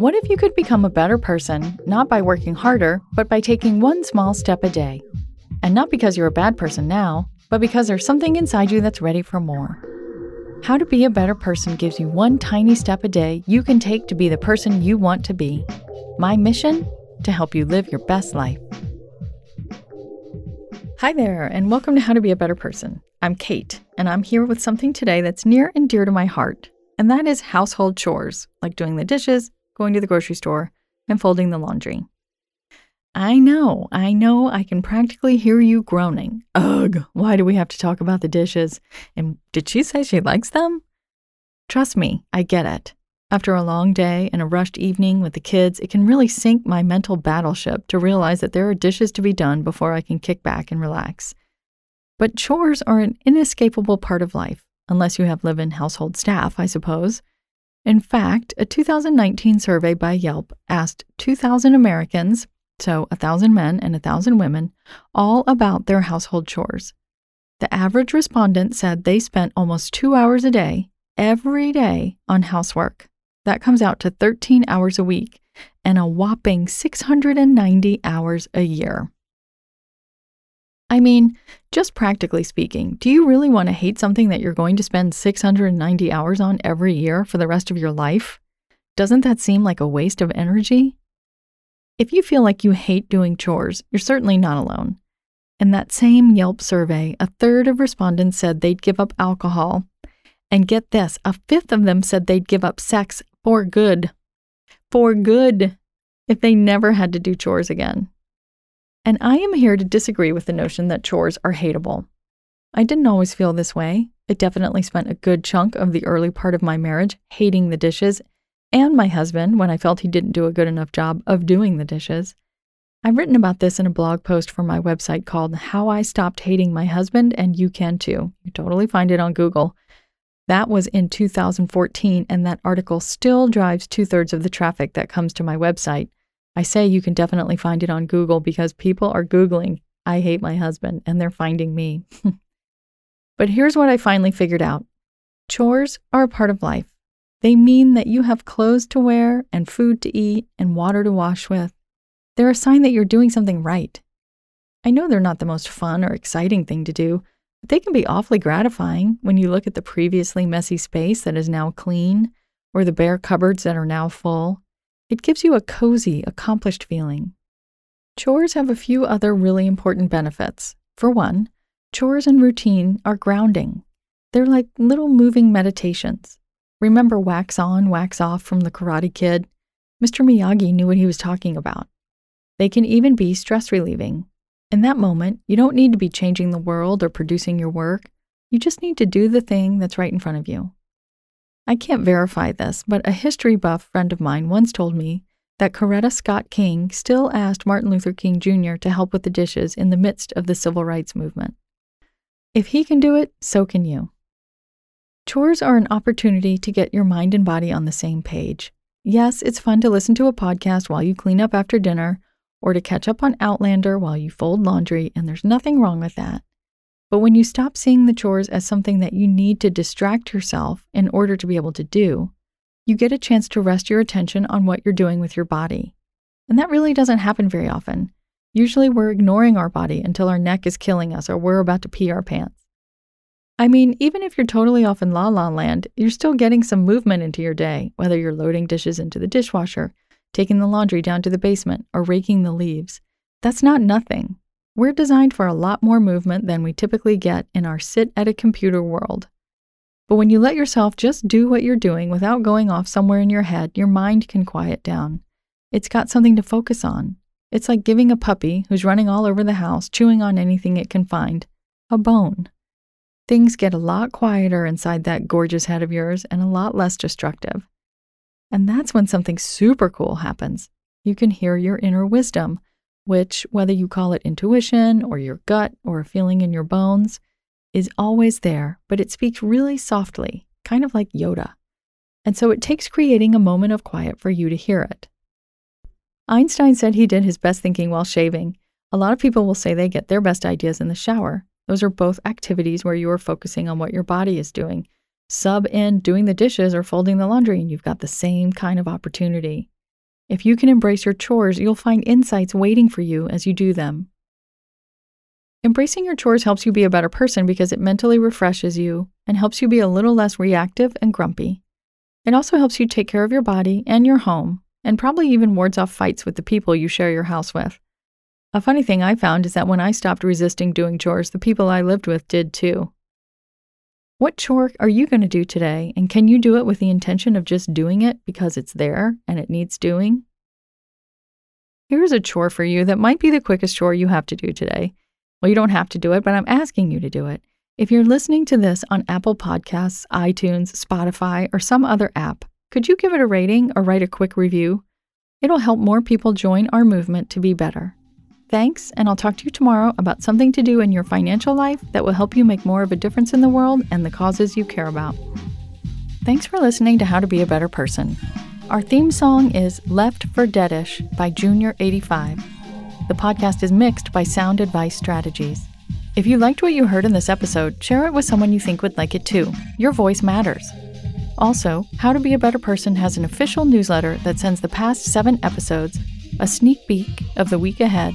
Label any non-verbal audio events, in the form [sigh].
What if you could become a better person, not by working harder, but by taking one small step a day? And not because you're a bad person now, but because there's something inside you that's ready for more. How to Be a Better Person gives you one tiny step a day you can take to be the person you want to be. My mission? To help you live your best life. Hi there, and welcome to How to Be a Better Person. I'm Kate, and I'm here with something today that's near and dear to my heart, and that is household chores, like doing the dishes, going to the grocery store, and folding the laundry. I know, I know, I can practically hear you groaning. Ugh, why do we have to talk about the dishes? And did she say she likes them? Trust me, I get it. After a long day and a rushed evening with the kids, it can really sink my mental battleship to realize that there are dishes to be done before I can kick back and relax. But chores are an inescapable part of life, unless you have live in household staff, I suppose. In fact, a 2019 survey by Yelp asked 2,000 Americans, so 1,000 men and 1,000 women, all about their household chores. The average respondent said they spent almost two hours a day, every day, on housework. That comes out to 13 hours a week and a whopping 690 hours a year. I mean, just practically speaking, do you really want to hate something that you're going to spend 690 hours on every year for the rest of your life? Doesn't that seem like a waste of energy? If you feel like you hate doing chores, you're certainly not alone. In that same Yelp survey, a third of respondents said they'd give up alcohol. And get this, a fifth of them said they'd give up sex for good. For good. If they never had to do chores again. And I am here to disagree with the notion that chores are hateable. I didn't always feel this way. I definitely spent a good chunk of the early part of my marriage hating the dishes and my husband when I felt he didn't do a good enough job of doing the dishes. I've written about this in a blog post for my website called How I Stopped Hating My Husband, and you can too. You totally find it on Google. That was in 2014, and that article still drives two thirds of the traffic that comes to my website. I say you can definitely find it on Google because people are Googling, I hate my husband, and they're finding me. [laughs] but here's what I finally figured out chores are a part of life. They mean that you have clothes to wear, and food to eat, and water to wash with. They're a sign that you're doing something right. I know they're not the most fun or exciting thing to do, but they can be awfully gratifying when you look at the previously messy space that is now clean, or the bare cupboards that are now full. It gives you a cozy, accomplished feeling. Chores have a few other really important benefits. For one, chores and routine are grounding. They're like little moving meditations. Remember wax on, wax off from the Karate Kid? Mr. Miyagi knew what he was talking about. They can even be stress relieving. In that moment, you don't need to be changing the world or producing your work. You just need to do the thing that's right in front of you. I can't verify this, but a history buff friend of mine once told me that Coretta Scott King still asked Martin Luther King Jr. to help with the dishes in the midst of the civil rights movement. If he can do it, so can you. Chores are an opportunity to get your mind and body on the same page. Yes, it's fun to listen to a podcast while you clean up after dinner or to catch up on Outlander while you fold laundry, and there's nothing wrong with that. But when you stop seeing the chores as something that you need to distract yourself in order to be able to do, you get a chance to rest your attention on what you're doing with your body. And that really doesn't happen very often. Usually we're ignoring our body until our neck is killing us or we're about to pee our pants. I mean, even if you're totally off in la la land, you're still getting some movement into your day, whether you're loading dishes into the dishwasher, taking the laundry down to the basement, or raking the leaves. That's not nothing. We're designed for a lot more movement than we typically get in our sit at a computer world. But when you let yourself just do what you're doing without going off somewhere in your head, your mind can quiet down. It's got something to focus on. It's like giving a puppy who's running all over the house, chewing on anything it can find, a bone. things get a lot quieter inside that gorgeous head of yours and a lot less destructive. And that's when something super cool happens. You can hear your inner wisdom, which, whether you call it intuition or your gut or a feeling in your bones, is always there, but it speaks really softly, kind of like Yoda. And so it takes creating a moment of quiet for you to hear it. Einstein said he did his best thinking while shaving. A lot of people will say they get their best ideas in the shower. Those are both activities where you are focusing on what your body is doing. Sub in doing the dishes or folding the laundry, and you've got the same kind of opportunity. If you can embrace your chores, you'll find insights waiting for you as you do them. Embracing your chores helps you be a better person because it mentally refreshes you and helps you be a little less reactive and grumpy. It also helps you take care of your body and your home, and probably even wards off fights with the people you share your house with. A funny thing I found is that when I stopped resisting doing chores, the people I lived with did too. What chore are you going to do today, and can you do it with the intention of just doing it because it's there and it needs doing? Here's a chore for you that might be the quickest chore you have to do today. Well, you don't have to do it, but I'm asking you to do it. If you're listening to this on Apple Podcasts, iTunes, Spotify, or some other app, could you give it a rating or write a quick review? It'll help more people join our movement to be better. Thanks, and I'll talk to you tomorrow about something to do in your financial life that will help you make more of a difference in the world and the causes you care about. Thanks for listening to How to Be a Better Person. Our theme song is Left for Deadish by Junior85. The podcast is mixed by Sound Advice Strategies. If you liked what you heard in this episode, share it with someone you think would like it too. Your voice matters. Also, How to Be a Better Person has an official newsletter that sends the past seven episodes, a sneak peek of the week ahead,